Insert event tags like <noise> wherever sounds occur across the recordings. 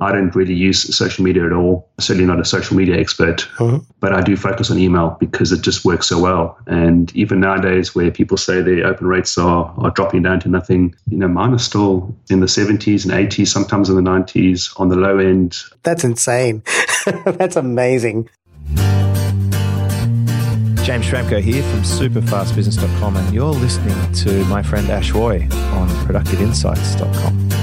I don't really use social media at all. Certainly not a social media expert, mm-hmm. but I do focus on email because it just works so well. And even nowadays, where people say their open rates are, are dropping down to nothing, you know, mine are still in the 70s and 80s, sometimes in the 90s on the low end. That's insane. <laughs> That's amazing. James Schramko here from superfastbusiness.com, and you're listening to my friend Ash Roy on productiveinsights.com.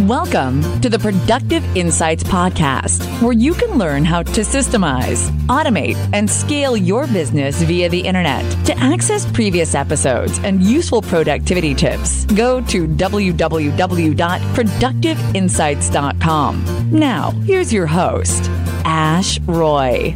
Welcome to the Productive Insights Podcast, where you can learn how to systemize, automate, and scale your business via the internet. To access previous episodes and useful productivity tips, go to www.productiveinsights.com. Now, here's your host, Ash Roy.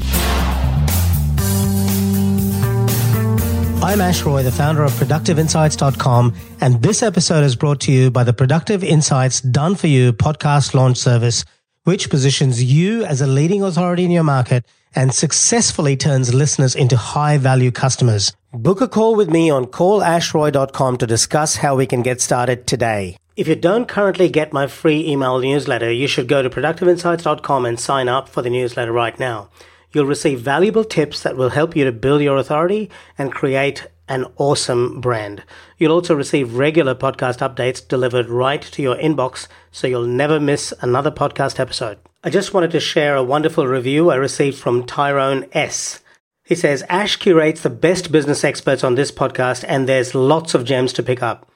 I'm Ash Roy, the founder of ProductiveInsights.com, and this episode is brought to you by the Productive Insights Done For You podcast launch service, which positions you as a leading authority in your market and successfully turns listeners into high value customers. Book a call with me on callashroy.com to discuss how we can get started today. If you don't currently get my free email newsletter, you should go to productiveinsights.com and sign up for the newsletter right now. You'll receive valuable tips that will help you to build your authority and create an awesome brand. You'll also receive regular podcast updates delivered right to your inbox so you'll never miss another podcast episode. I just wanted to share a wonderful review I received from Tyrone S. He says, Ash curates the best business experts on this podcast, and there's lots of gems to pick up.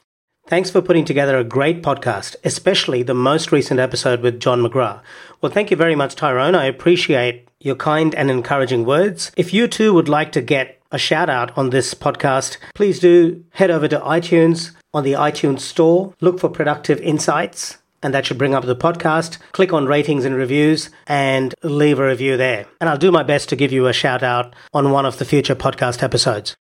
Thanks for putting together a great podcast, especially the most recent episode with John McGrath. Well, thank you very much, Tyrone. I appreciate your kind and encouraging words. If you too would like to get a shout out on this podcast, please do head over to iTunes on the iTunes store, look for Productive Insights, and that should bring up the podcast. Click on ratings and reviews and leave a review there. And I'll do my best to give you a shout out on one of the future podcast episodes.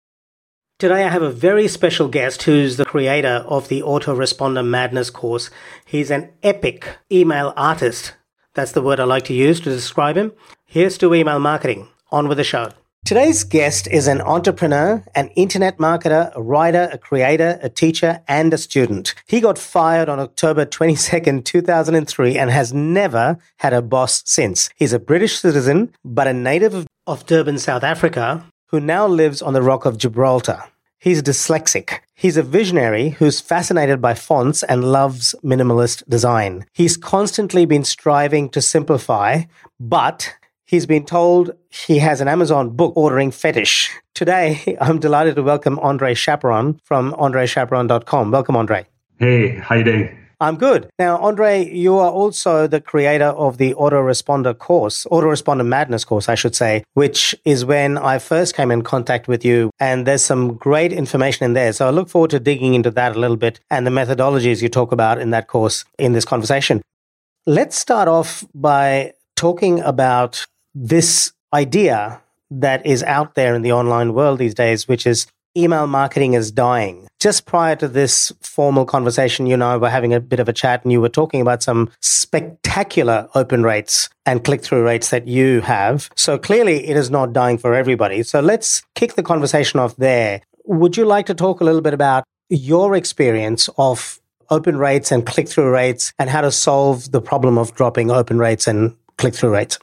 Today I have a very special guest who's the creator of the Autoresponder Madness course. He's an epic email artist. That's the word I like to use to describe him. Here's to email marketing. On with the show. Today's guest is an entrepreneur, an internet marketer, a writer, a creator, a teacher, and a student. He got fired on October 22nd, 2003, and has never had a boss since. He's a British citizen, but a native of Durban, South Africa, who now lives on the Rock of Gibraltar. He's dyslexic. He's a visionary who's fascinated by fonts and loves minimalist design. He's constantly been striving to simplify, but he's been told he has an Amazon book ordering fetish. Today, <laughs> I'm delighted to welcome Andre Chaperon from andrechaperon.com. Welcome, Andre. Hey, how you doing? I'm good. Now, Andre, you are also the creator of the autoresponder course, autoresponder madness course, I should say, which is when I first came in contact with you. And there's some great information in there. So I look forward to digging into that a little bit and the methodologies you talk about in that course in this conversation. Let's start off by talking about this idea that is out there in the online world these days, which is email marketing is dying. Just prior to this formal conversation, you I were having a bit of a chat and you were talking about some spectacular open rates and click through rates that you have. So clearly it is not dying for everybody. So let's kick the conversation off there. Would you like to talk a little bit about your experience of open rates and click through rates and how to solve the problem of dropping open rates and click through rates?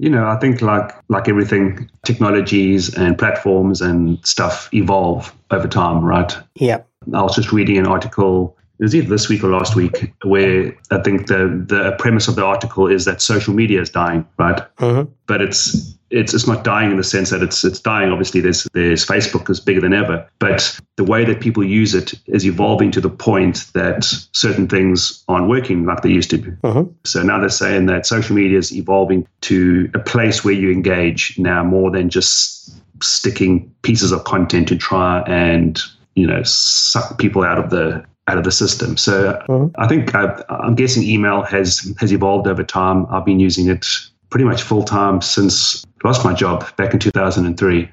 You know, I think like like everything, technologies and platforms and stuff evolve over time, right? Yeah. I was just reading an article. It was either this week or last week, where I think the the premise of the article is that social media is dying, right? Mm-hmm. But it's it's it's not dying in the sense that it's it's dying. Obviously, there's there's Facebook is bigger than ever, but the way that people use it is evolving to the point that certain things aren't working like they used to. Mm-hmm. So now they're saying that social media is evolving to a place where you engage now more than just sticking pieces of content to try and you know suck people out of the out of the system. So mm-hmm. I think i am guessing email has has evolved over time. I've been using it pretty much full time since I lost my job back in 2003.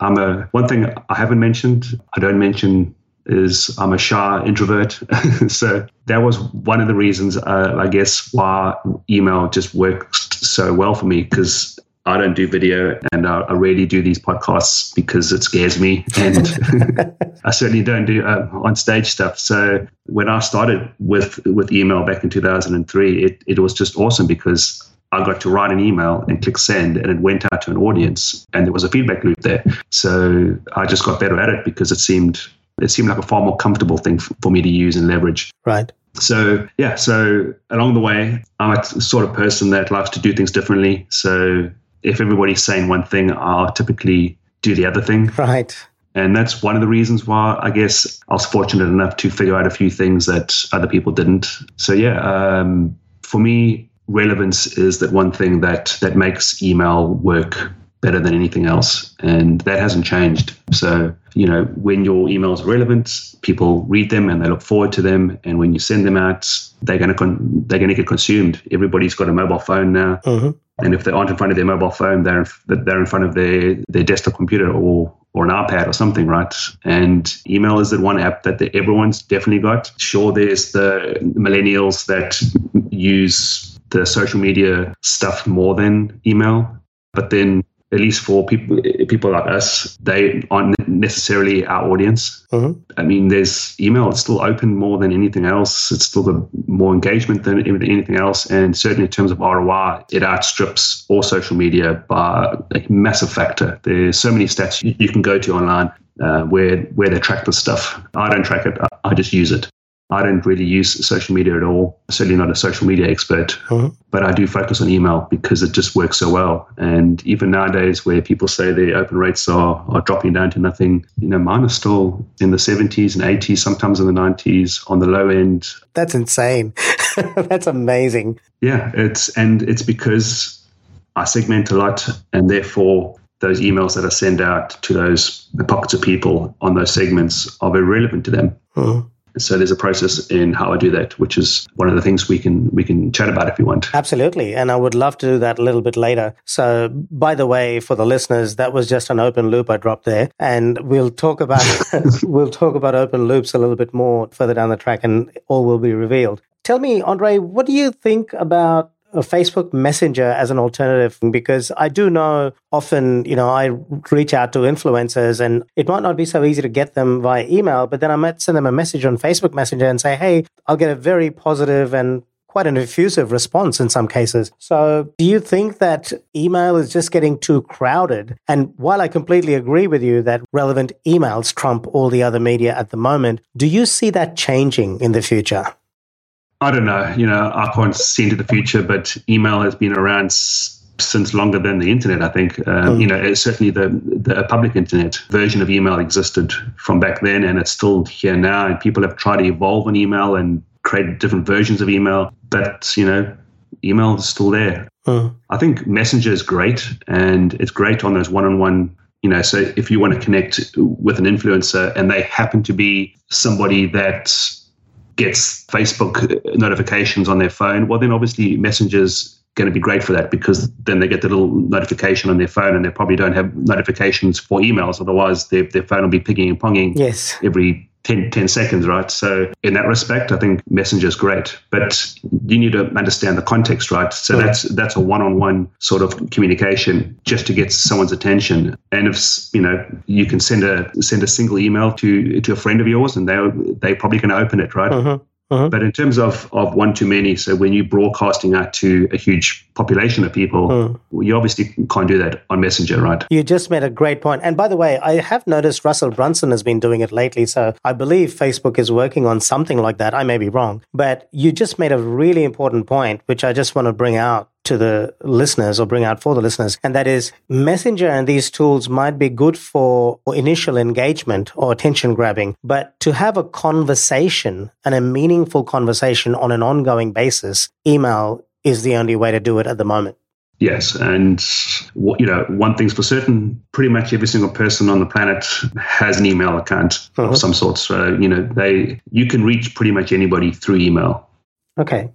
I'm a one thing I haven't mentioned. I don't mention is I'm a shy introvert. <laughs> so that was one of the reasons, uh, I guess, why email just worked so well for me because I don't do video and I, I rarely do these podcasts because it scares me. And <laughs> I certainly don't do uh, on stage stuff. So when I started with, with email back in 2003, it, it was just awesome because I got to write an email and click send, and it went out to an audience, and there was a feedback loop there. So I just got better at it because it seemed it seemed like a far more comfortable thing for me to use and leverage. Right. So yeah, so along the way, I'm a sort of person that likes to do things differently. So if everybody's saying one thing, I'll typically do the other thing. <laughs> Right. And that's one of the reasons why I guess I was fortunate enough to figure out a few things that other people didn't. So yeah, um, for me, relevance is that one thing that that makes email work better than anything else, and that hasn't changed. So you know, when your emails are relevant, people read them and they look forward to them, and when you send them out, they're going to con- they're going to get consumed. Everybody's got a mobile phone now. Mm-hmm. And if they aren't in front of their mobile phone, they're they're in front of their, their desktop computer or or an iPad or something, right? And email is the one app that the, everyone's definitely got. Sure, there's the millennials that use the social media stuff more than email, but then at least for people people like us, they aren't necessarily our audience. Mm-hmm. I mean, there's email; it's still open more than anything else. It's still got more engagement than anything else, and certainly in terms of ROI, it outstrips all social media by a massive factor. There's so many stats you, can go to online uh, where where they track this stuff. I don't track it; I just use it. I don't really use social media at all. Certainly not a social media expert, mm-hmm. but I do focus on email because it just works so well. And even nowadays, where people say their open rates are, are dropping down to nothing, you know, mine are still in the 70s and 80s, sometimes in the 90s on the low end. That's insane. <laughs> That's amazing. Yeah, it's and it's because I segment a lot, and therefore those emails that I send out to those pockets of people on those segments are very relevant to them. Mm-hmm. So there's a process in how I do that, which is one of the things we can we can chat about if you want. Absolutely, and I would love to do that a little bit later. So, by the way, for the listeners, that was just an open loop I dropped there, and we'll talk about <laughs> <laughs> we'll talk about open loops a little bit more further down the track, and all will be revealed. Tell me, Andre, what do you think about Facebook Messenger as an alternative because I do know often, you know, I reach out to influencers and it might not be so easy to get them via email, but then I might send them a message on Facebook Messenger and say, hey, I'll get a very positive and quite an effusive response in some cases. So, do you think that email is just getting too crowded? And while I completely agree with you that relevant emails trump all the other media at the moment, do you see that changing in the future? I don't know. You know, I can't see into the future, but email has been around s- since longer than the internet. I think. Um. You know, certainly the the public internet version of email existed from back then, and it's still here now. And people have tried to evolve on email and create different versions of email, but you know, email is still there. Mm. I think Messenger is great, and it's great on those one-on-one you know so if you want to connect with an influencer and they happen to be somebody that gets Facebook notifications on their phone, well, then obviously Messenger's going to be great for that because then they get the little notification on their phone and they probably don't have notifications for emails. Otherwise, their, their phone will be pinging and ponging yes. every 10, 10 seconds, right? So in that respect, I think Messenger is great, but you need to understand the context, right? So that's that's a one-on-one sort of communication just to get someone's attention. And if you know, you can send a send a single email to to a friend of yours, and they they're probably going to open it, right? Mm-hmm. Uh-huh. But in terms of, of one too many, so when you're broadcasting out to a huge population of people, uh-huh. you obviously can't do that on Messenger, right? You just made a great point. And by the way, I have noticed Russell Brunson has been doing it lately. So I believe Facebook is working on something like that. I may be wrong. But you just made a really important point, which I just want to bring out to the listeners or bring out for the listeners. And that is Messenger and these tools might be good for initial engagement or attention grabbing, but to have a conversation and a meaningful conversation on an ongoing basis, email is the only way to do it at the moment. Yes, and you know, one thing's for certain: pretty much every single person on the planet has an email account uh-huh. of some sort. So you know, they you can reach pretty much anybody through email. Okay,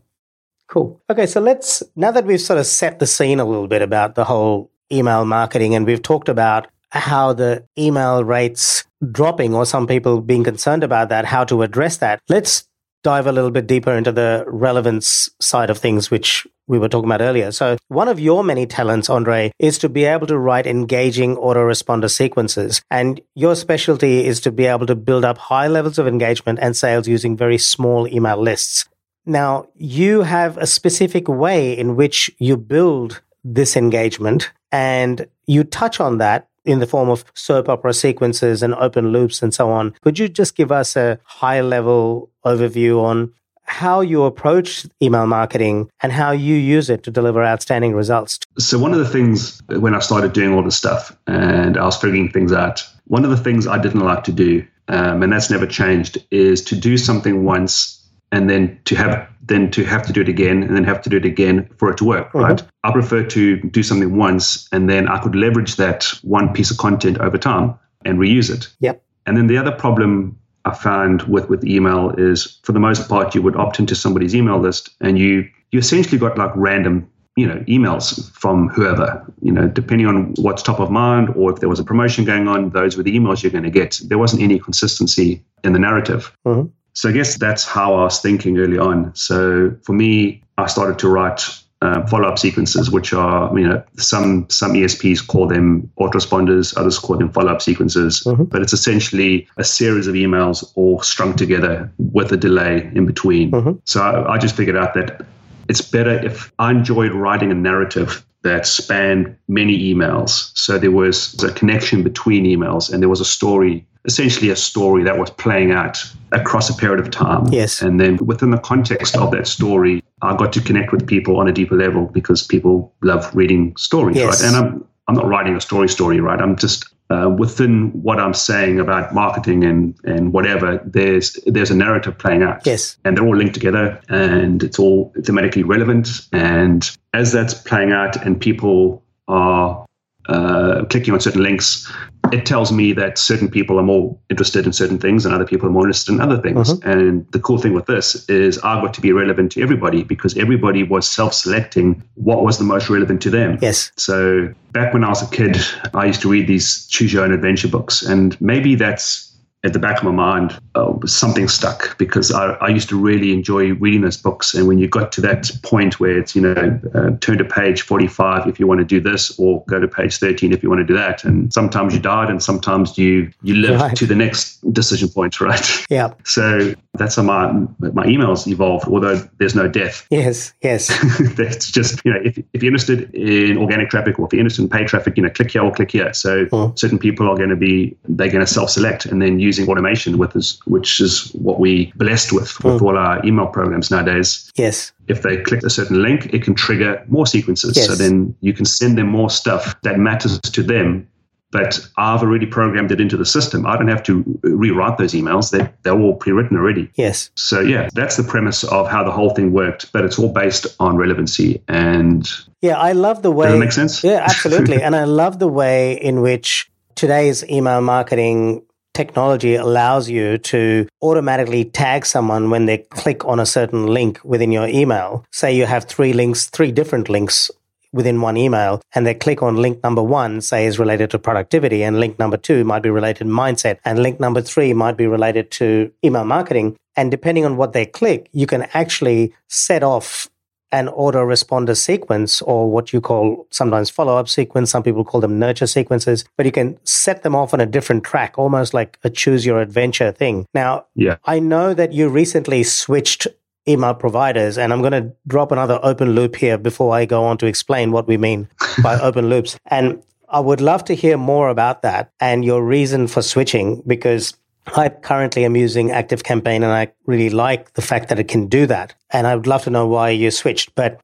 Cool. Okay, so let's now that we've sort of set the scene a little bit about the whole email marketing and we've talked about how the email rates dropping or some people being concerned about that, how to address that. Let's dive a little bit deeper into the relevance side of things, which we were talking about earlier. So, one of your many talents, Andre, is to be able to write engaging autoresponder sequences. And your specialty is to be able to build up high levels of engagement and sales using very small email lists. Now, you have a specific way in which you build this engagement, and you touch on that in the form of soap opera sequences and open loops and so on. Could you just give us a high level overview on how you approach email marketing and how you use it to deliver outstanding results? So, one of the things when I started doing all this stuff and I was figuring things out, one of the things I didn't like to do, um, and that's never changed, is to do something once and then to have then to have to do it again and then have to do it again for it to work mm-hmm. right? I prefer to do something once and then i could leverage that one piece of content over time and reuse it. Yep. And then the other problem i found with with email is for the most part you would opt into somebody's email list and you you essentially got like random you know emails from whoever you know depending on what's top of mind or if there was a promotion going on those were the emails you're going to get. There wasn't any consistency in the narrative. Mm-hmm. So I guess that's how I was thinking early on. So for me, I started to write uh, follow-up sequences, which are, you know, some some ESPs call them autoresponders, others call them follow-up sequences. Mm-hmm. But it's essentially a series of emails all strung together with a delay in between. Mm-hmm. So I, I just figured out that it's better if I enjoyed writing a narrative that spanned many emails. So there was a connection between emails and there was a story essentially a story that was playing out across a period of time. Yes. And then within the context of that story, I got to connect with people on a deeper level because people love reading stories, yes. right? And I'm I'm not writing a story story, right? I'm just uh, within what I'm saying about marketing and and whatever. There's there's a narrative playing out. Yes. And they're all linked together, and it's all thematically relevant. And as that's playing out, and people are uh, clicking on certain links, it tells me that certain people are more interested in certain things and other people are more interested in other things. Mm-hmm. And the cool thing with this is I got to be relevant to everybody because everybody was self selecting what was the most relevant to them. Yes. So back when I was a kid, I used to read these choose your own adventure books. And maybe that's at the back of my mind, uh, something stuck because I, I, used to really enjoy reading those books. And when you got to that point where it's, you know, uh, turn to page 45 if you want to do this, or go to page 13 if you want to do that. And sometimes you died, and sometimes you you live right. to the next decision point, <laughs> right? Yeah. So that's how my my emails evolved. Although there's no death. Yes. Yes. <laughs> that's just you know if, if you're interested in organic traffic or if you're interested in paid traffic, you know, click here or click here. So mm. certain people are going to be they're going to self select and then you using automation with us, which is what we blessed with with mm. all our email programs nowadays. Yes. If they click a certain link, it can trigger more sequences. Yes. So then you can send them more stuff that matters to them. But I've already programmed it into the system. I don't have to rewrite those emails. They're, they're all pre-written already. Yes. So yeah, that's the premise of how the whole thing worked. But it's all based on relevancy and yeah, I love the way. Does that make sense? Yeah, absolutely. and I love the way in which today's email marketing technology allows you to automatically tag someone when they click on a certain link within your email. Say you have three links, three different links within one email and they click on link number one, say is related to productivity and link number two might be related to mindset and link number three might be related to email marketing. And depending on what they click, you can actually set off an autoresponder sequence or what you call sometimes follow up sequence. Some people call them nurture sequences, but you can set them off on a different track, almost like a choose your adventure thing. Now, yeah. I know that you recently switched email providers, and I'm going to drop another open loop here before I go on to explain what we mean <laughs> by open loops. And I would love to hear more about that and your reason for switching because I currently am using Active Campaign and I really like the fact that it can do that. And I would love to know why you switched. But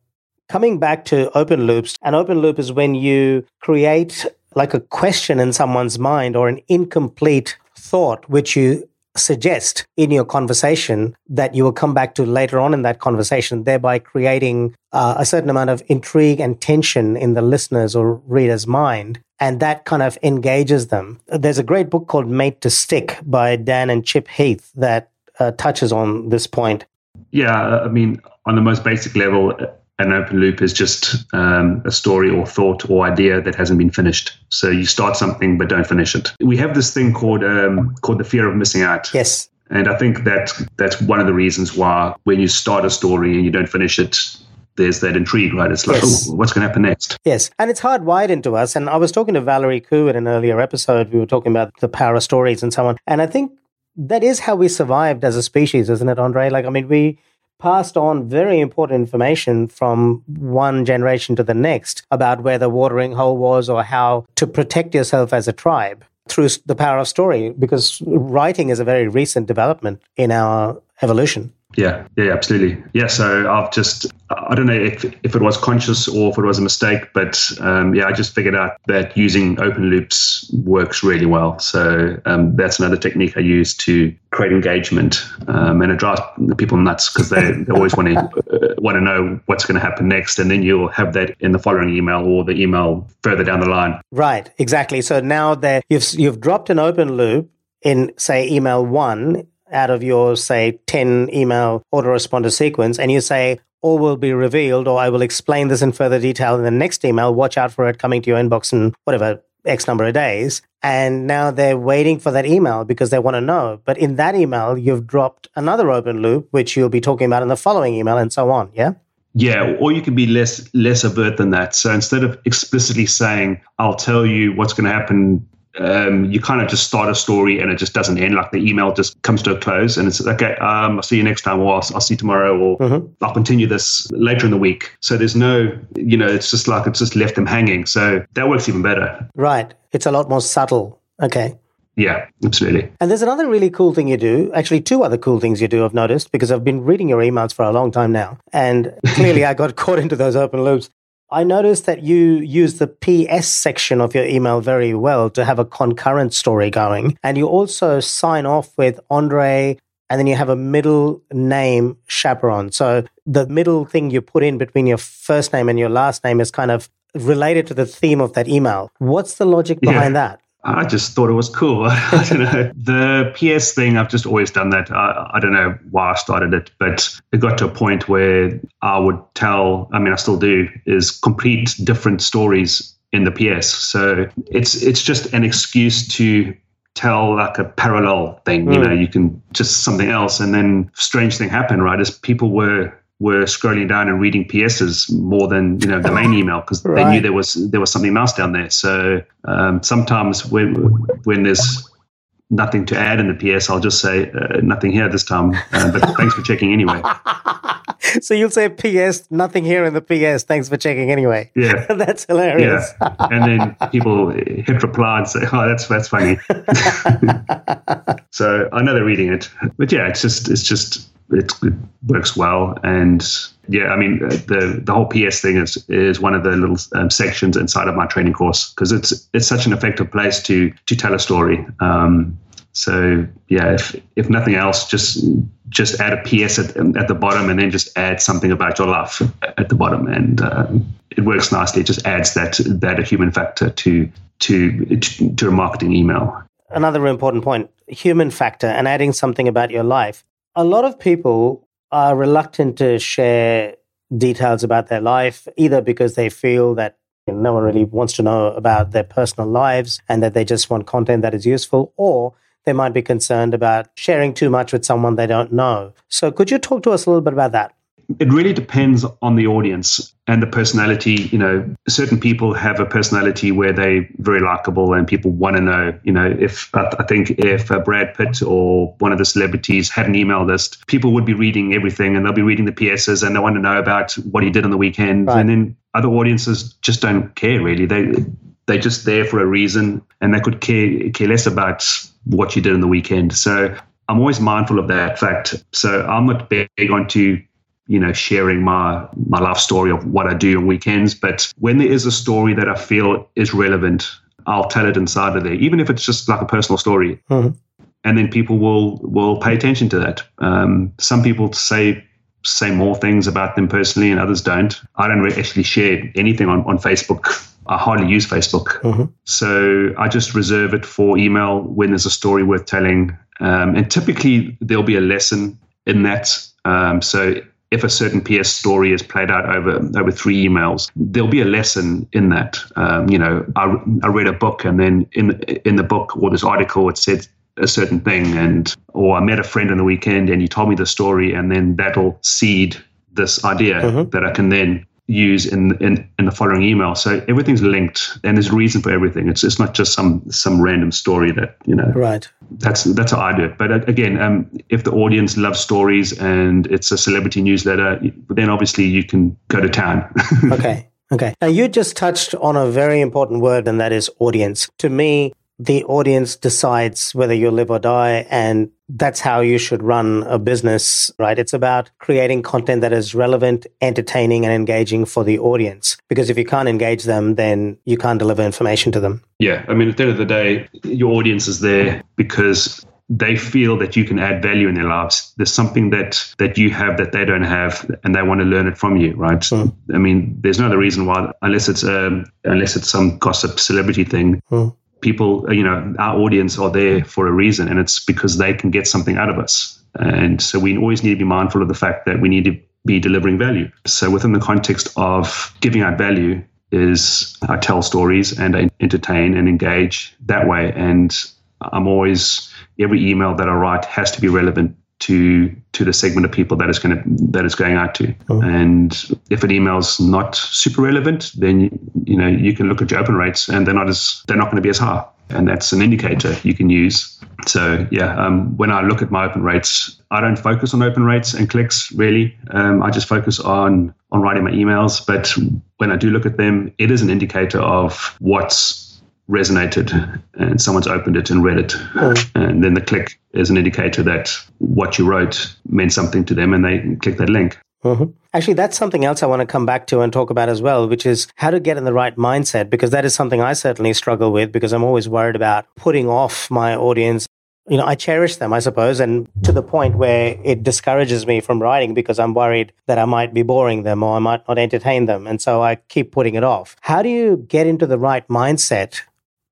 coming back to open loops, an open loop is when you create like a question in someone's mind or an incomplete thought, which you suggest in your conversation that you will come back to later on in that conversation, thereby creating uh, a certain amount of intrigue and tension in the listener's or reader's mind. And that kind of engages them. There's a great book called Made to Stick by Dan and Chip Heath that uh, touches on this point. Yeah, I mean, on the most basic level, an open loop is just um, a story or thought or idea that hasn't been finished. So you start something but don't finish it. We have this thing called um, called the fear of missing out. Yes. And I think that that's one of the reasons why when you start a story and you don't finish it, there's that intrigue, right? It's like, yes. oh, what's going to happen next? Yes. And it's hardwired into us. And I was talking to Valerie Khoo in an earlier episode. We were talking about the power of stories and so on. And I think that is how we survived as a species, isn't it, Andre? Like, I mean, we passed on very important information from one generation to the next about where the watering hole was or how to protect yourself as a tribe through the power of story because writing is a very recent development in our evolution. Yeah, yeah, absolutely. Yeah, so I've just, I don't know if, if it was conscious or if it was a mistake, but um, yeah, I just figured out that using open loops works really well. So um, that's another technique I use to create engagement. Um, and it drives people nuts because they, they always want to uh, want to know what's going to happen next. And then you'll have that in the following email or the email further down the line. Right, exactly. So now that you've, you've dropped an open loop in, say, email one, out of your, say, 10 email autoresponder sequence and you say, all will be revealed, or I will explain this in further detail in the next email. Watch out for it coming to your inbox in whatever X number of days. And now they're waiting for that email because they want to know. But in that email, you've dropped another open loop, which you'll be talking about in the following email and so on. Yeah. Yeah, or you can be less less overt than that. So instead of explicitly saying, "I'll tell you what's going to happen um, you kind of just start a story and it just doesn't end. Like the email just comes to a close and it's okay. Um, I'll see you next time, or I'll, I'll see you tomorrow, or mm-hmm. I'll continue this later in the week. So there's no, you know, it's just like it's just left them hanging. So that works even better. Right. It's a lot more subtle. Okay. Yeah, absolutely. And there's another really cool thing you do. Actually, two other cool things you do, I've noticed, because I've been reading your emails for a long time now. And clearly <laughs> I got caught into those open loops. I noticed that you use the PS section of your email very well to have a concurrent story going. And you also sign off with Andre, and then you have a middle name Chaperon. So the middle thing you put in between your first name and your last name is kind of related to the theme of that email. What's the logic behind yeah. that? I just thought it was cool. <laughs> I don't know. The PS thing, I've just always done that. I, I, don't know why I started it, but it got to a point where I would tell, I mean, I still do, is complete different stories in the PS. So it's it's just an excuse to tell like a parallel thing. Mm. You know, you can just something else. And then strange thing happened, right? As people were were scrolling down and reading PSs more than you know the main <laughs> email because right. they knew there was there was something else down there. So um, sometimes when when there's nothing to add in the PS, I'll just say uh, nothing here this time. Uh, but thanks for checking anyway. <laughs> so you'll say PS, nothing here in the PS. Thanks for checking anyway. Yeah, <laughs> that's hilarious. Yeah, and then people hit reply and say, "Oh, that's that's funny." so I know they're reading it, but yeah, it's just it's just it, it works well. And yeah, I mean, the the whole PS thing is is one of the little um, sections inside of my training course because it's it's such an effective place to to tell a story. Um, so yeah, if if nothing else, just just add a PS at, at the bottom, and then just add something about your life at the bottom, and uh, it works nicely. It just adds that that human factor to to to a marketing email. Another important point: human factor, and adding something about your life a lot of people are reluctant to share details about their life, either because they feel that no one really wants to know about their personal lives and that they just want content that is useful, or they might be concerned about sharing too much with someone they don't know. So, could you talk to us a little bit about that? It really depends on the audience and the personality. You know, certain people have a personality where they're very likable and people want to know. You know, if I think if uh, Brad Pitt or one of the celebrities had an email list, people would be reading everything and they'll be reading the PSs and they want to know about what he did on the weekend. Right. And then other audiences just don't care really. They they're just there for a reason and they could care care less about what you did on the weekend. So I'm always mindful of that fact. So I'm not big onto you know, sharing my my life story of what I do on weekends. But when there is a story that I feel is relevant, I'll tell it inside of there, even if it's just like a personal story. Mm-hmm. And then people will will pay attention to that. Um, some people say say more things about them personally, and others don't. I don't actually share anything on on Facebook. I hardly use Facebook. Mm-hmm. So I just reserve it for email when there's a story worth telling. Um, and typically there'll be a lesson in that. Um, so if a certain PS story is played out over over three emails, there'll be a lesson in that. Um, you know, I, I read a book, and then in in the book or this article, it said a certain thing and or I met a friend on the weekend and he told me the story and then that'll seed this idea mm-hmm. that I can then use in, in in the following email. So everything's linked, and there's reason for everything. It's it's not just some some random story that you know. Right. That's that's how I do it. But uh, again, um, if the audience loves stories and it's a celebrity newsletter, then obviously you can go to town. <laughs> okay. Okay. Now you just touched on a very important word, and that is audience. To me, the audience decides whether you live or die and that's how you should run a business right it's about creating content that is relevant entertaining and engaging for the audience because if you can't engage them then you can't deliver information to them yeah i mean at the end of the day your audience is there because they feel that you can add value in their lives. There's something that that you have that they don't have, and they want to learn it from you, right? Mm. I mean, there's no other reason why, unless it's um, unless it's some gossip celebrity thing. Mm people, you know, our audience are there for a reason, and it's because they can get something out of us. And so we always need to be mindful of the fact that we need to be delivering value. So within the context of giving out value is I tell stories and I entertain and engage that way. And I'm always every email that I write has to be relevant to to the segment of people that is going to that is going out to. Oh. And if an email's not super relevant, then you know you can look at your open rates, and they're not as they're not going to be as high, and that's an indicator you can use. So yeah, um, when I look at my open rates, I don't focus on open rates and clicks really. Um, I just focus on on writing my emails. But when I do look at them, it is an indicator of what's resonated and someone's opened it and read it. Mm. And then the click is an indicator that what you wrote meant something to them and they click that link. Mm-hmm. Actually, that's something else I want to come back to and talk about as well, which is how to get in the right mindset, because that is something I certainly struggle with because I'm always worried about putting off my audience you know, I cherish them, I suppose, and to the point where it discourages me from writing because I'm worried that I might be boring them or I might not entertain them. And so I keep putting it off. How do you get into the right mindset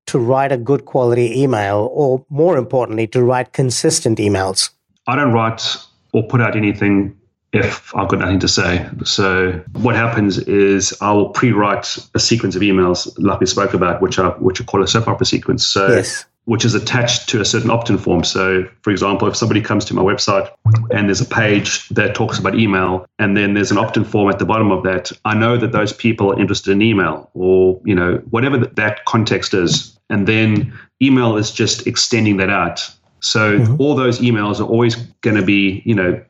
to write a good quality email, or more importantly, to write consistent emails? I don't write or put out anything if I've got nothing to say. So what happens is I'll pre-write a sequence of emails like we spoke about, which are which are called a soap opera sequence. So yes. which is attached to a certain opt-in form. So for example, if somebody comes to my website and there's a page that talks about email and then there's an opt-in form at the bottom of that, I know that those people are interested in email or, you know, whatever that context is and then email is just extending that out. So mm-hmm. all those emails are always going to be, you know,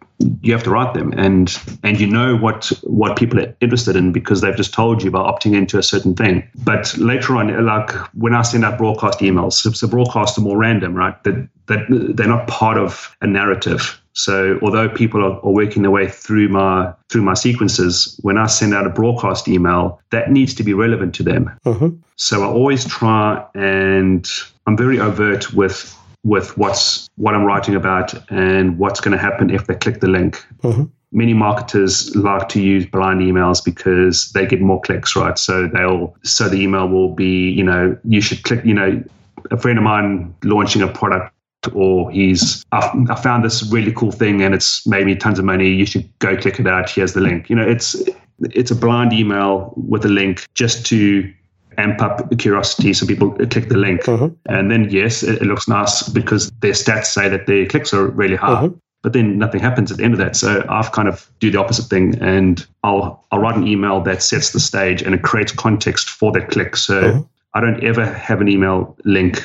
you have to write them and and you know what what people are interested in because they've just told you about opting into a certain thing but later on like when i send out broadcast emails so broadcasts are more random right that that they're not part of a narrative so although people are, are, working their way through my through my sequences, when I send out a broadcast email, that needs to be relevant to them. Mm-hmm. So I always try and I'm very overt with with what's what I'm writing about and what's going to happen if they click the link. Mm-hmm. Many marketers like to use blind emails because they get more clicks, right? So they'll so the email will be, you know, you should click, you know, a friend of mine launching a product or he's I, I found this really cool thing and it's made me tons of money. You should go click it out. Here's the link. You know, it's it's a blind email with a link just to amp up curiosity so people click the link. Mm-hmm. And then yes, it, it, looks nice because their stats say that their clicks are really high. Mm-hmm. But then nothing happens at the end of that. So I've kind of do the opposite thing and I'll I'll write an email that sets the stage and it creates context for that click. So mm-hmm. I don't ever have an email link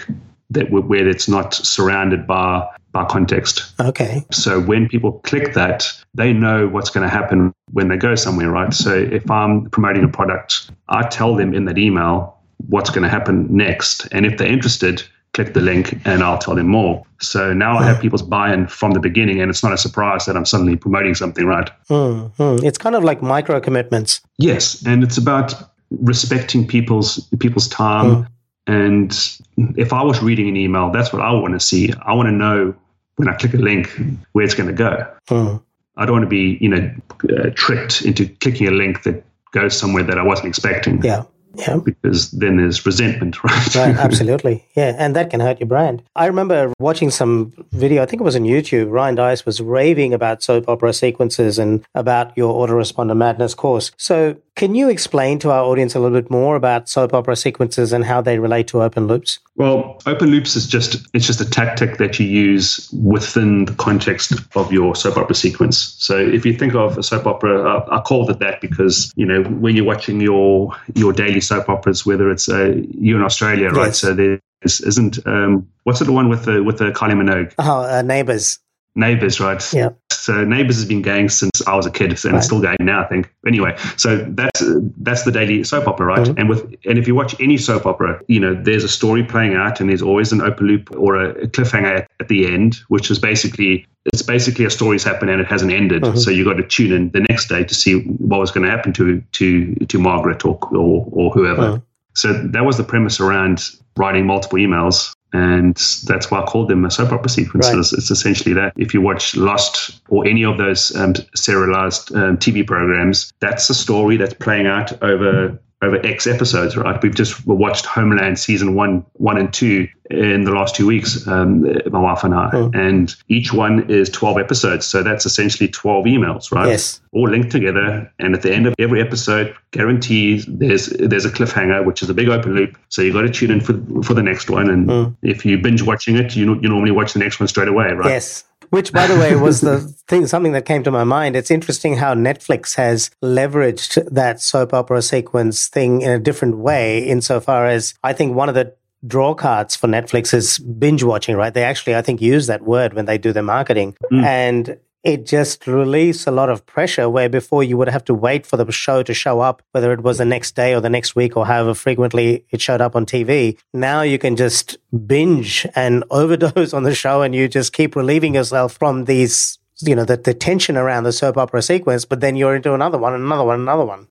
that where it's not surrounded by by context. Okay. So when people click that, they know what's going to happen when they go somewhere, right? So if I'm promoting a product, I tell them in that email what's going to happen next, and if they're interested, click the link and I'll tell them more. So now I have people's buy-in from the beginning, and it's not a surprise that I'm suddenly promoting something, right? Mm-hmm. It's kind of like micro commitments. Yes, and it's about respecting people's people's time. Mm and if I was reading an email, that's what I want to see. I want to know when I click a link where it's going to go. Hmm. I don't want to be, you know, uh, tricked into clicking a link that goes somewhere that I wasn't expecting. Yeah. Yeah. Because then there's resentment, <laughs> right? right, absolutely. Yeah. And that can hurt your brand. I remember watching some video, I think it was on YouTube. Ryan Deiss was raving about soap opera sequences and about your autoresponder madness course. So Can you explain to our audience a little bit more about soap opera sequences and how they relate to open loops? Well, open loops is just it's just a tactic that you use within the context of your soap opera sequence. So if you think of a soap opera, uh, I called it that because you know when you're watching your your daily soap operas, whether it's uh, you in Australia, right? So there isn't um, what's it the one with the with the Kylie Minogue? Oh, uh, Neighbours. Neighbours, right? Yeah. So Neighbours has been going since I was a kid, and right. it's still going now, I think. Anyway, so that's that's the daily soap opera, right? Mm-hmm. And with and if you watch any soap opera, you know there's a story playing out, and there's always an open loop or a, cliffhanger at, at, the end, which is basically it's basically a story's happened and it hasn't ended. Mm-hmm. So you got to tune in the next day to see what was going to happen to to to Margaret or or, or whoever. Mm-hmm. So that was the premise around writing multiple emails and that's why I call them a soap opera sequences. Right. It's essentially that. If you watch Lost or any of those um, serialized um, TV programs, that's a story that's playing out over over X episodes, right? We've just watched Homeland season one, one and two in the last two weeks, um, my wife and I, oh. and each one is 12 episodes. So that's essentially 12 emails, right? Yes. All linked together. And at the end of every episode, guarantees there's, there's a cliffhanger, which is a big open loop. So you got to tune in for, for the next one. And oh. if you binge watching it, you, you normally watch the next one straight away, right? Yes. Which, by the way, was the <laughs> thing, something that came to my mind. It's interesting how Netflix has leveraged that soap opera sequence thing in a different way, insofar as I think one of the draw cards for Netflix is binge watching, right? They actually, I think, use that word when they do their marketing. Mm. And it just relieves a lot of pressure where before you would have to wait for the show to show up, whether it was the next day or the next week or however frequently it showed up on TV. Now you can just binge and <laughs> overdose on the show and you just keep relieving yourself from these, you know, the, the tension around the soap opera sequence, but then you're into another one, another one, another one.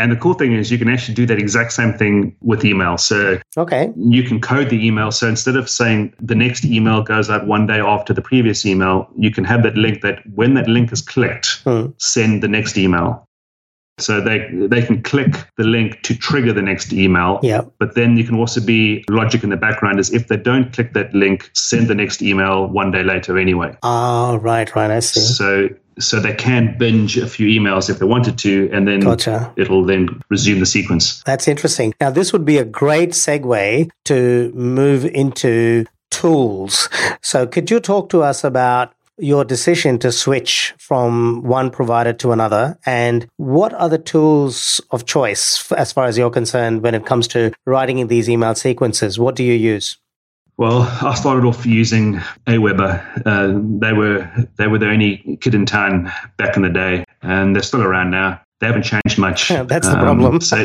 And the cool thing is you can actually do that exact same thing with email. So okay. you can code the email. So instead of saying the next email goes out one day after the previous email, you can have that link that when that link is clicked, hmm. send the next email. So they they can click the link to trigger the next email. Yeah. But then you can also be logic in the background is if they don't click that link, send the next email one day later anyway. Oh, right, right. I see. So so they can binge a few emails if they wanted to, and then gotcha. it'll then resume the sequence. That's interesting. Now, this would be a great segue to move into tools. So, could you talk to us about your decision to switch from one provider to another and what are the tools of choice as far as you're concerned when it comes to writing in these email sequences what do you use well, I started off using Aweber. Uh, they were they were the only kid in town back in the day, and they're still around now. They haven't changed much. <laughs> That's the um, problem. so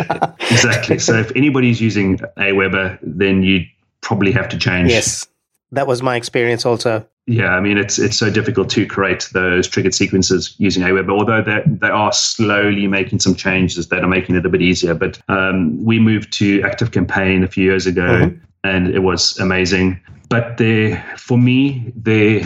exactly. So if anybody's using Aweber, then you probably have to change. Yes, that was my experience also. Yeah, I mean it's it's so difficult to create those triggered sequences using Aweber, although they they are slowly making some changes that are making it a bit easier. But um, we moved to Active Campaign a few years ago, mm-hmm and it was amazing. But the for me, the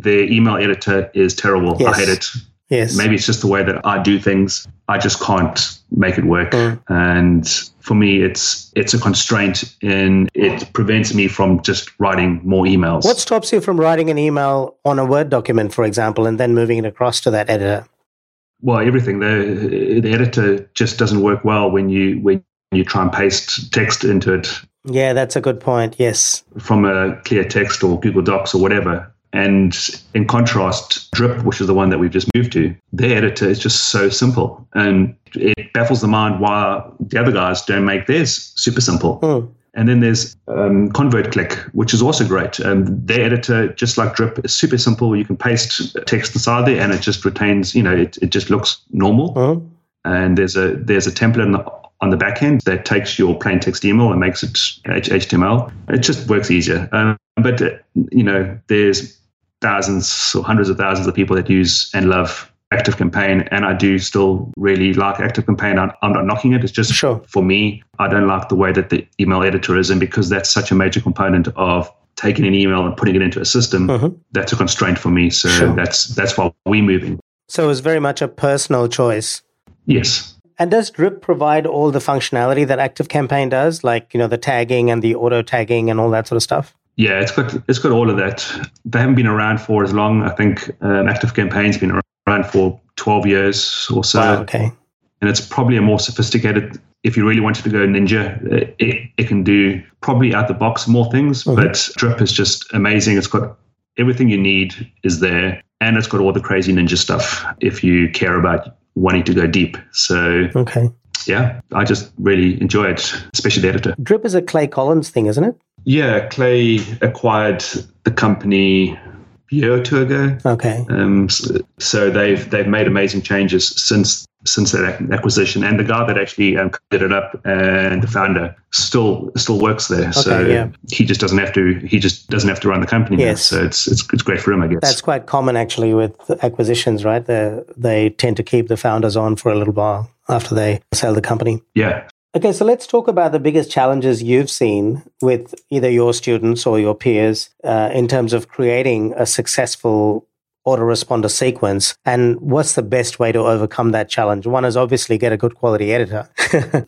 the email editor is terrible. Yes. I hate it. Yes. Maybe it's just the way that I do things. I just can't make it work. Mm. And for me, it's it's a constraint and it prevents me from just writing more emails. What stops you from writing an email on a Word document, for example, and then moving it across to that editor? Well, everything. The the editor just doesn't work well when you when you try and paste text into it. Yeah, that's a good point. Yes. From a clear text or Google Docs or whatever. And in contrast, Drip, which is the one that we've just moved to, their editor is just so simple. And it baffles the mind why the other guys don't make theirs super simple. Mm. And then there's um, ConvertKit, which is also great. Um, their editor, just like Drip, is super simple. You can paste text inside there, and it just retains. You know, it, it just looks normal. Mm. And there's a there's a template on the back end that takes your plain text email and makes it HTML. It just works easier. Um, but, uh, you know, there's thousands or hundreds of thousands of people that use and love Active Campaign, and I do still really like Active Campaign. I'm, I'm not knocking it. It's just sure. for me, I don't like the way that the email editor is, and because that's such a major component of taking an email and putting it into a system, mm-hmm. that's a constraint for me. So sure. that's that's why we're moving. So it's very much a personal choice. Yes. And does Drip provide all the functionality that Active Campaign does, like you know the tagging and the auto tagging and all that sort of stuff? Yeah, it's got it's got all of that. They haven't been around for as long. I think um, Active Campaign's been around for twelve years or so. Wow, okay. and it's probably a more sophisticated. If you really wanted to go ninja, uh, it, it can do probably out the box more things. But Drip is just amazing. It's got everything you need is there, and it's got all the crazy ninja stuff if you care about wanting to go deep. So okay, yeah, I just really enjoy it, especially the editor. Drip is a Clay Collins thing, isn't it? Yeah, Clay acquired the company a year or two ago. Okay. Um, so, so they've they've made amazing changes since since that acquisition. And the guy that actually um, did it up and the founder still still works there. Okay, so yeah. he just doesn't have to he just doesn't have to run the company. Yes. Now. So it's, it's it's great for him, I guess. That's quite common actually with acquisitions, right? They they tend to keep the founders on for a little while after they sell the company. Yeah. Okay, so let's talk about the biggest challenges you've seen with either your students or your peers uh, in terms of creating a successful autoresponder sequence and what's the best way to overcome that challenge? One is obviously get a good quality editor. <laughs>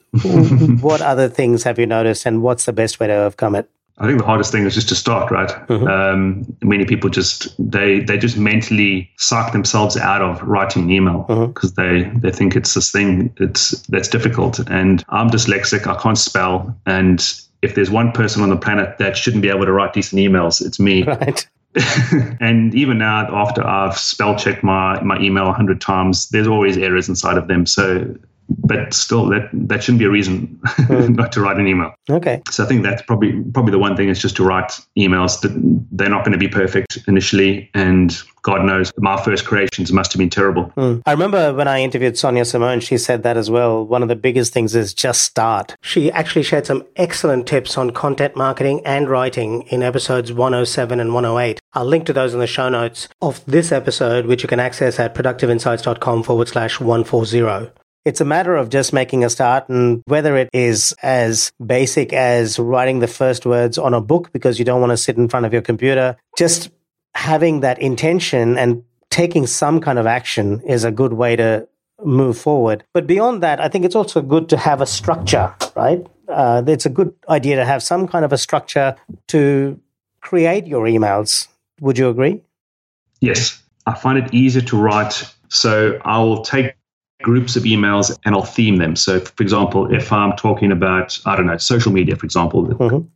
What other things have you noticed and what's the best way to overcome it I think the hardest thing is just to start, right? Mm-hmm. Um, many people just they they just mentally suck themselves out of writing an email because mm-hmm. they they think it's this thing it's that's difficult. And I'm dyslexic, I can't spell, and if there's one person on the planet that shouldn't be able to write decent emails, it's me. <laughs> Right. <laughs> and even now, after I've spell checked my, my email a hundred times, there's always errors inside of them. So but still that that shouldn't be a reason <laughs> mm. not to write an email. Okay. So i think that's probably probably the one thing is just to write emails that they're not going to be perfect initially and god knows my first creations must have been terrible. Mm. i remember when i interviewed sonia simone she said that as well. One of the biggest things is just start. She actually shared some excellent tips on content marketing and writing in episodes 107 and 108 i'll link to those in the show notes of this episode which you can access at productiveinsights.com forward slash 140 it's a matter of just making a start and whether it is as basic as writing the first words on a book because you don't want to sit in front of your computer, just having that intention and taking some kind of action is a good way to move forward. But beyond that, I think it's also good to have a structure, right? Uh, it's a good idea to have some kind of a structure to create your emails. Would you agree? Yes. I find it easier to write. So I'll take groups of emails and I'll theme them. So, for example, if I'm talking about, I don't know, social media, for example, mm-hmm.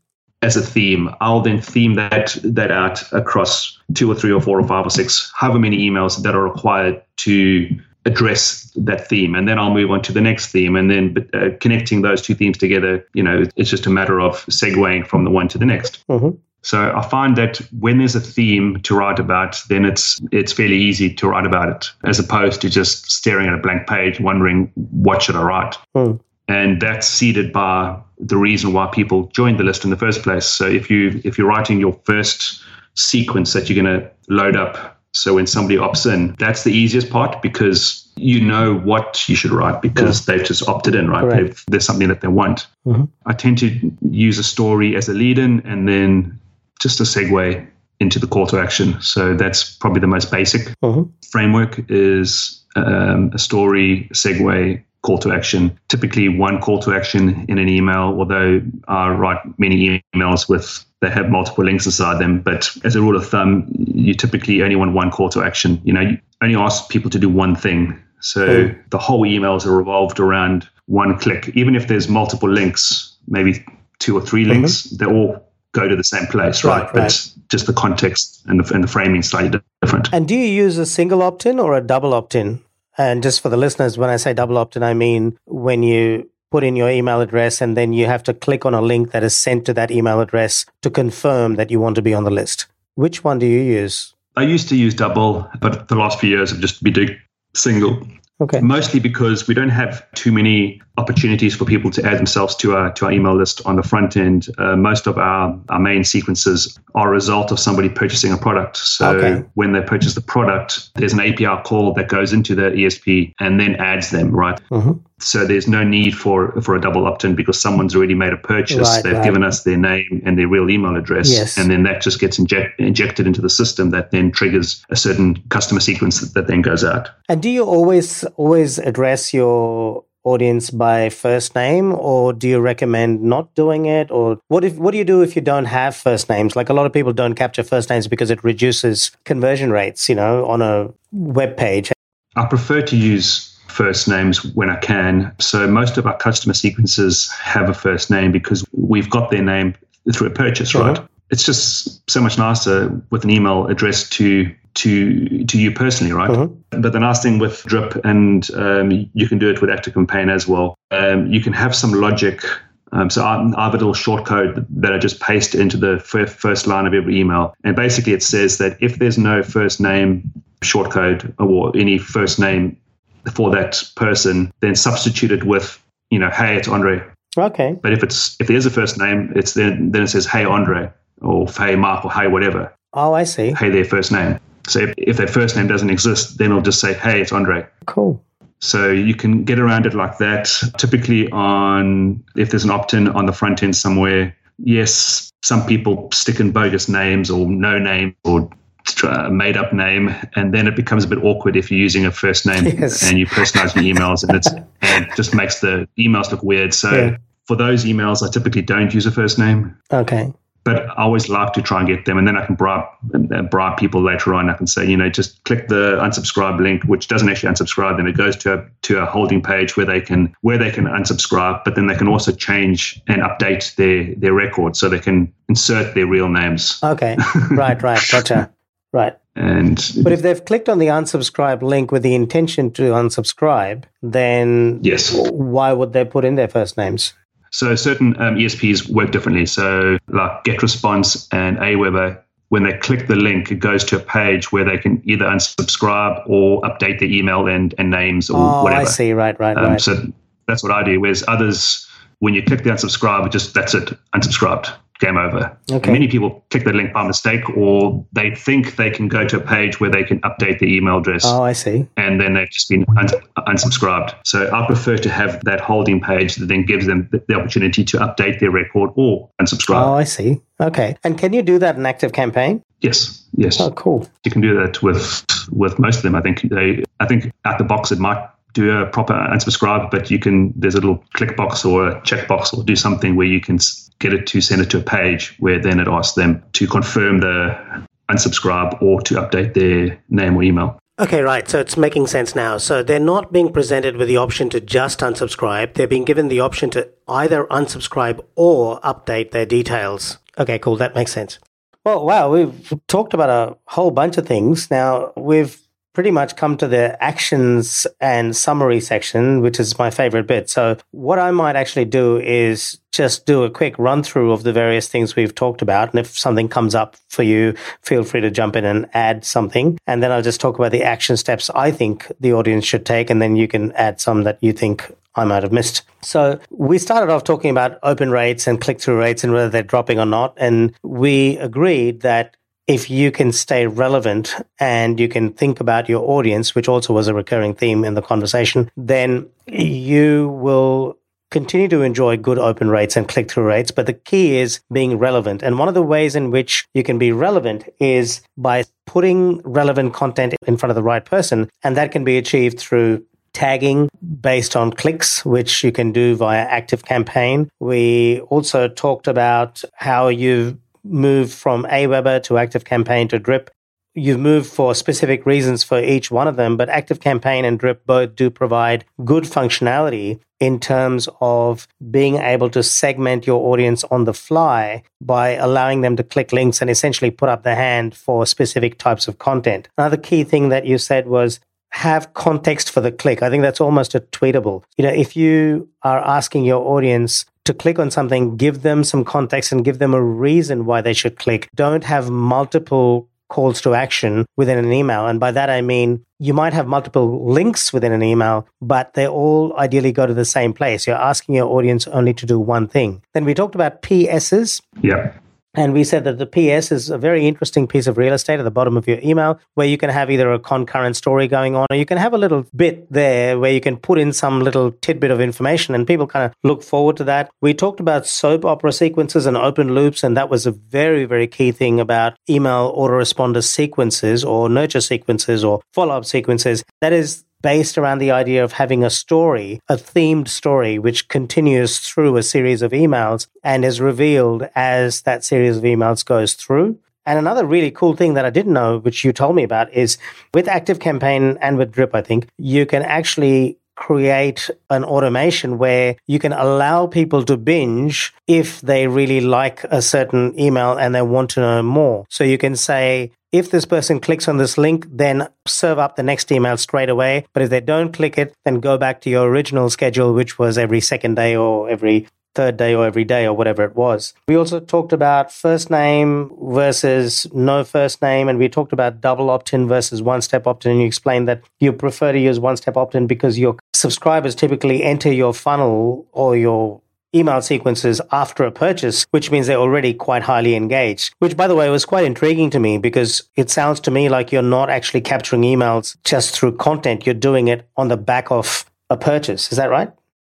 as a theme, I'll then theme that that out across two or three or four or five or six, however many emails that are required to address that theme and then i'll move on to the next theme and then uh, connecting those two themes together you know it's just a matter of segueing from the one to the next mm-hmm. So I find that when there's a theme to write about, then it's it's fairly easy to write about it, as opposed to just staring at a blank page, wondering what should I write. Hmm. And that's seeded by the reason why people joined the list in the first place. So if you if you're writing your first sequence that you're going to load up, so when somebody opts in, that's the easiest part because you know what you should write because yeah. they've just opted in, right? There's something that they want. Mm-hmm. I tend to use a story as a lead in and then just a segue into the call to action. So that's probably the most basic mm-hmm. framework is um, a story, segue, call to action. Typically one call to action in an email, although I write many emails with they have multiple links inside them. But as a rule of thumb, you typically only want one call to action. You know, you only ask people to do one thing. So mm. the whole emails are revolved around one click. Even if there's multiple links, maybe two or 3 mm-hmm. links, they're all go to the same place, right? right but right. just the context and the, and the framing slightly different. And do you use a single opt in or a double opt in? And just for the listeners, when I say double opt in, I mean when you put in your email address and then you have to click on a link that is sent to that email address to confirm that you want to be on the list. Which one do you use? I used to use double, but the last few years I've just been doing single. Okay. Mostly because we don't have too many opportunities for people to add themselves to our to our email list on the front end. Uh, most of our, our main sequences are a result of somebody purchasing a product. So okay. when they purchase the product, there's an API call that goes into the ESP and then adds them, right? Mm-hmm. So there's no need for for a double opt-in because someone's already made a purchase. Right, They've right. given us their name and their real email address, yes. and then that just gets inject, injected into the system. That then triggers a certain customer sequence that, that then goes out. And do you always always address your audience by first name or do you recommend not doing it or what if what do you do if you don't have first names like a lot of people don't capture first names because it reduces conversion rates you know on a web page i prefer to use first names when I can. So most of our customer sequences have a first name because we've got their name through a purchase, right? It's just so much nicer with an email addressed to to to you personally, right? Uh-huh. But the nice thing with Drip, and um, you can do it with ActiveCampaign as well. Um, you can have some logic. Um, so I, I, have a little shortcode that I just paste into the first line of every email, and basically it says that if there's no first name shortcode or any first name for that person, then substitute it with, you know, hey, it's Andre. Okay. But if it's if there's a first name, it's then then it says hey Andre or hey Mark or hey whatever. Oh, I see. Hey, their first name. So if, if their first name doesn't exist, then it'll just say hey, it's Andre. Cool. So you can get around it like that. Typically, on if there's an opt-in on the front end somewhere, yes, some people stick in bogus names or no name or uh, made up name, and then it becomes a bit awkward if you're using a first name <laughs> yes. and you personalize your emails, and, it's, <laughs> and it just makes the emails look weird. So yeah. for those emails, I typically don't use a first name. Okay. But I always like to try and get them, and then I can bribe uh, bribe people later on. I can say, you know, just click the unsubscribe link, which doesn't actually unsubscribe them. It goes to a, to a holding page where they can where they can unsubscribe, but then they can also change and update their their record, so they can insert their real names. Okay, <laughs> right, right, gotcha. Right. And but if they've clicked on the unsubscribe link with the intention to unsubscribe, then yes, why would they put in their first names? So certain um, ESPs work differently. So like GetResponse and Aweber, when they click the link, it goes to a page where they can either unsubscribe or update their email and, and names or oh, whatever. I see. Right, right, um, right. So that's what I do. Whereas others, when you click the unsubscribe, just that's it, unsubscribed game over. Okay. Many people click the link by mistake, or they think they can go to a page where they can update the email address. Oh, I see. And then they've just been un- unsubscribed. So I prefer to have that holding page that then gives them the opportunity to update their record or unsubscribe. Oh, I see. Okay. And can you do that in ActiveCampaign? Yes. Yes. Oh, cool. You can do that with with most of them. I think they. I think at the box it might do a proper unsubscribe, but you can, there's a little click box or a check box or do something where you can get it to send it to a page where then it asks them to confirm the unsubscribe or to update their name or email. Okay, right. So it's making sense now. So they're not being presented with the option to just unsubscribe. They're being given the option to either unsubscribe or update their details. Okay, cool. That makes sense. Well, wow, we've talked about a whole bunch of things. Now, we've pretty much come to the actions and summary section, which is my favorite bit. So, what I might actually do is just do a quick run through of the various things we've talked about. And if something comes up for you, feel free to jump in and add something. And then I'll just talk about the action steps I think the audience should take. And then you can add some that you think I might have missed. So we started off talking about open rates and click through rates and whether they're dropping or not. And we agreed that if you can stay relevant and you can think about your audience, which also was a recurring theme in the conversation, then you will continue to enjoy good open rates and click through rates. But the key is being relevant. And one of the ways in which you can be relevant is by putting relevant content in front of the right person. And that can be achieved through tagging based on clicks, which you can do via ActiveCampaign. We also talked about how you moved from Aweber to ActiveCampaign to Drip. You've moved for specific reasons for each one of them, but ActiveCampaign and Drip both do provide good functionality in terms of being able to segment your audience on the fly by allowing them to click links and essentially put up their hand for specific types of content. Another key thing that you said was have context for the click. I think that's almost a tweetable. You know, if you are asking your audience to click on something, give them some context and give them a reason why they should click. Don't have multiple calls to action within an email. And by that, I mean you might have multiple links within an email, but they all ideally go to the same place. You're asking your audience only to do one thing. Then we talked about PSs. Yeah. And we said that the PS is a very interesting piece of real estate at the bottom of your email where you can have either a concurrent story going on or you can have a little bit there where you can put in some little tidbit of information and people kind of look forward to that. We talked about soap opera sequences and open loops, and that was a very, very key thing about email autoresponder sequences or nurture sequences or follow up sequences. That is based around the idea of having a story, a themed story, which continues through a series of emails and is revealed as that series of emails goes through. And another really cool thing that I didn't know, which you told me about, is with ActiveCampaign and with Drip, I think you can actually create an automation where you can allow people to binge if they really like a certain email and they want to know more. So you can say, if this person clicks on this link, then serve up the next email straight away. But if they don't click it, then go back to your original schedule, which was every second day or every third day or every day or whatever it was. We also talked about first name versus no first name, and we talked about double opt in versus one step opt in. And you explained that you prefer to use one step opt in because your subscribers typically enter your funnel or your email sequences after a purchase, which means they're already quite highly engaged. Which, by the way, was quite intriguing to me because it sounds to me like you're not actually capturing emails just through content. You're doing it on the back of a purchase. Is that right?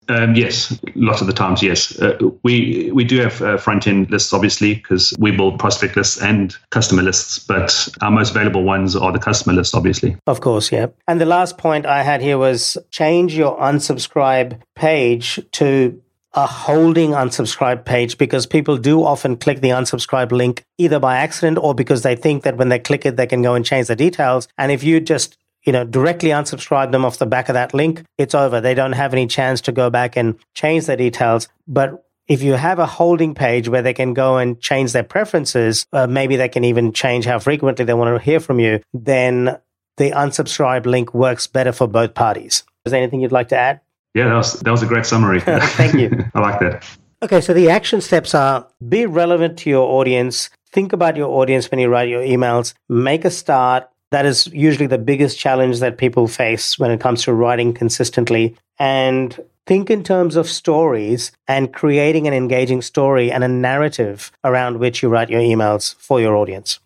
Um, yes, lots of the times, yes. Uh, we we do have uh, front end lists, obviously, because we build prospect lists and customer lists. But our most valuable ones are the customer lists, obviously. Of course, yeah. And the last point I had here was change your unsubscribe page to a holding unsubscribe page because people do often click the unsubscribe link either by accident or because they think that when they click it, they can go and change the details. And if you just you know, directly unsubscribe them off the back of that link, it's over. They don't have any chance to go back and change their details. But if you have a holding page where they can go and change their preferences, uh, maybe they can even change how frequently they want to hear from you, then the unsubscribe link works better for both parties. Is there anything you'd like to add? Yeah, that was, that was a great summary. <laughs> Thank you. <laughs> I like that. Okay, so the action steps are be relevant to your audience. Think about your audience when you write your emails. Make a start that is usually the biggest challenge that people face when it comes to writing consistently. And think in terms of stories and creating an engaging story and a narrative around which you write your emails for your audience.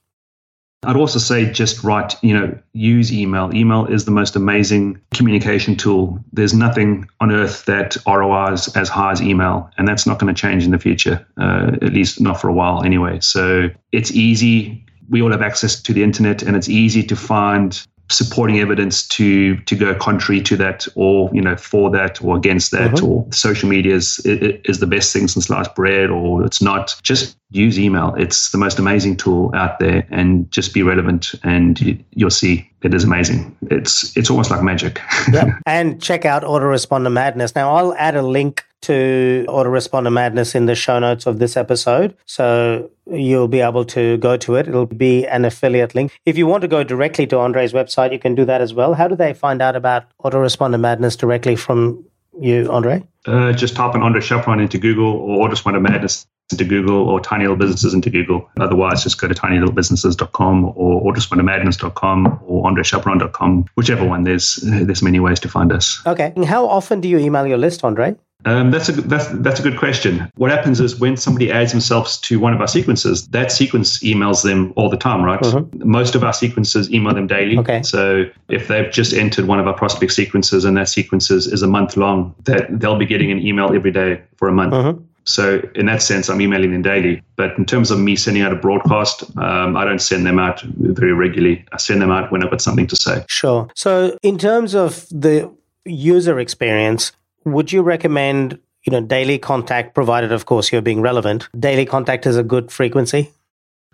I'd also say just write, you know, use email. Email is the most amazing communication tool. There's nothing on earth that ROIs as high as email, and that's not going to change in the future, uh, at least not for a while anyway. So it's easy we all have access to the internet and it's easy to find supporting evidence to to go contrary to that or you know for that or against that mm-hmm. or social media is, is the best thing since sliced bread or it's not. Just use email. It's the most amazing tool out there and just be relevant and you, will see it is amazing. It's it's almost like magic. <laughs> Yep. and check out autoresponder madness. Now i'll add a link to Autoresponder Madness in the show notes of this episode. So you'll be able to go to it. It'll be an affiliate link. If you want to go directly to Andre's website, you can do that as well. How do they find out about Autoresponder Madness directly from you, Andre? Uh, just type in Andre Chaperon into Google or Autoresponder Madness into Google or Tiny Little Businesses into Google. Otherwise, just go to tinylittlebusinesses.com or autoresponder or andrechaperon.com, whichever one. There's there's many ways to find us. Okay. How often do you email your list, Andre? Um, that's a that's that's a good question. What happens is when somebody adds themselves to one of our sequences, that sequence emails them all the time, right? Mm-hmm. Most of our sequences email them daily. Okay. So if they've just entered one of our prospect sequences and that sequences is a month long, that they'll be getting an email every day for a month. Mm-hmm. So in that sense, I'm emailing them daily. But in terms of me sending out a broadcast, um, I don't send them out very regularly. I send them out when I've got something to say. Sure. So in terms of the user experience, would you recommend, you know, daily contact, provided of course you're being relevant? Daily contact is a good frequency.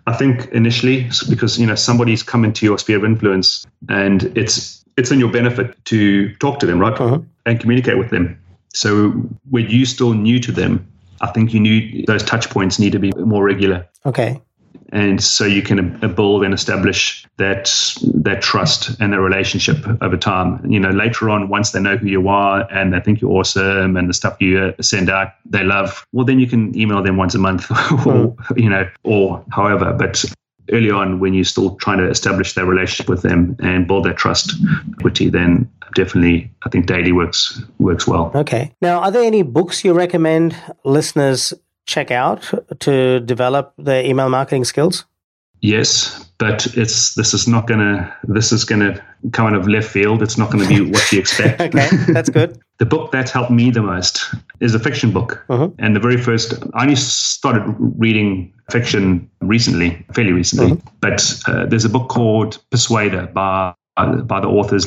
I think initially, because you know somebody's come into your sphere of influence, and it's it's in your benefit to talk to them, right, uh-huh. and communicate with them. So when you still new to them, I think you need those touch points need to be more regular. Okay and so you can build and establish that that trust and a relationship over time. You know, later on, once they know who you are and they think you're awesome and the stuff you uh, send out they love, well, then you can email them once a month, <laughs> or mm. you know, or however. But early on, when you're still trying to establish that relationship with them and build that trust, equity, then definitely I think daily works works well. Okay. Now, are there any books you recommend listeners check out to develop their email marketing skills? Yes, but it's this is not gonna this is gonna come out of left field. It's not gonna be <laughs> what you expect. okay, that's good. <laughs> the book that helped me the most is a fiction book, uh-huh. and the very first I only started reading fiction recently, fairly recently. Uh-huh. But uh, there's a book called Persuader by by the authors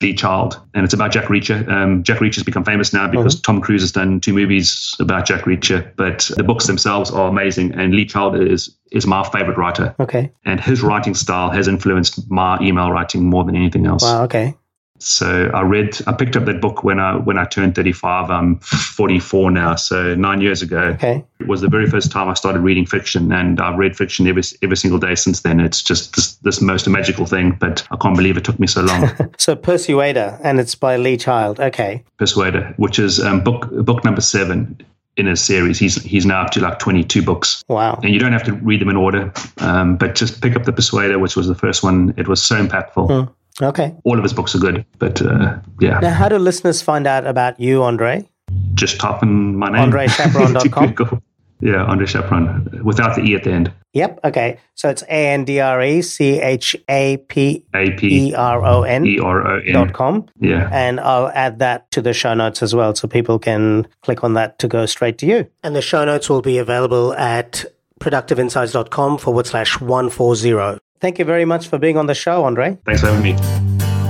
Lee Child, and it's about Jack Reacher. Um, Jack Reacher's become famous now because mm-hmm. Tom Cruise has done two movies about Jack Reacher, but the books themselves are amazing. And Lee Child is is my favorite writer. Okay. And his writing style has influenced my email writing more than anything else. Wow. Okay. So I read, I picked up that book when I when I turned 35. I'm 44 now, so nine years ago. Okay. It was the very first time I started reading fiction, and I've read fiction every every single day since then. It's just this, this most magical thing, but I can't believe it took me so long. <laughs> so Persuader, and it's by Lee Child. Okay. Persuader, which is um, book book number seven in a series. He's he's now up to like 22 books. Wow. And you don't have to read them in order, um, but just pick up the Persuader, which was the first one. It was so impactful. Hmm. Okay. All of his books are good, but uh, yeah. Now, how do listeners find out about you, Andre? Just type in my name. AndreChaperon.com. <laughs> yeah, Andre Chaperon, without the E at the end. Yep. Okay. So it's A N D R E C H A P E R O N E R O N dot com. Yeah. And I'll add that to the show notes as well, so people can click on that to go straight to you. And the show notes will be available at productiveinsights.com forward slash one four zero. Thank you very much for being on the show, Andre. Thanks for having me.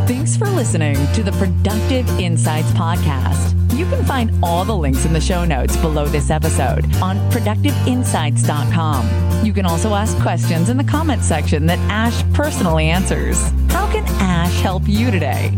Thanks for listening to the Productive Insights Podcast. You can find all the links in the show notes below this episode on productiveinsights.com. You can also ask questions in the comment section that Ash personally answers. How can Ash help you today?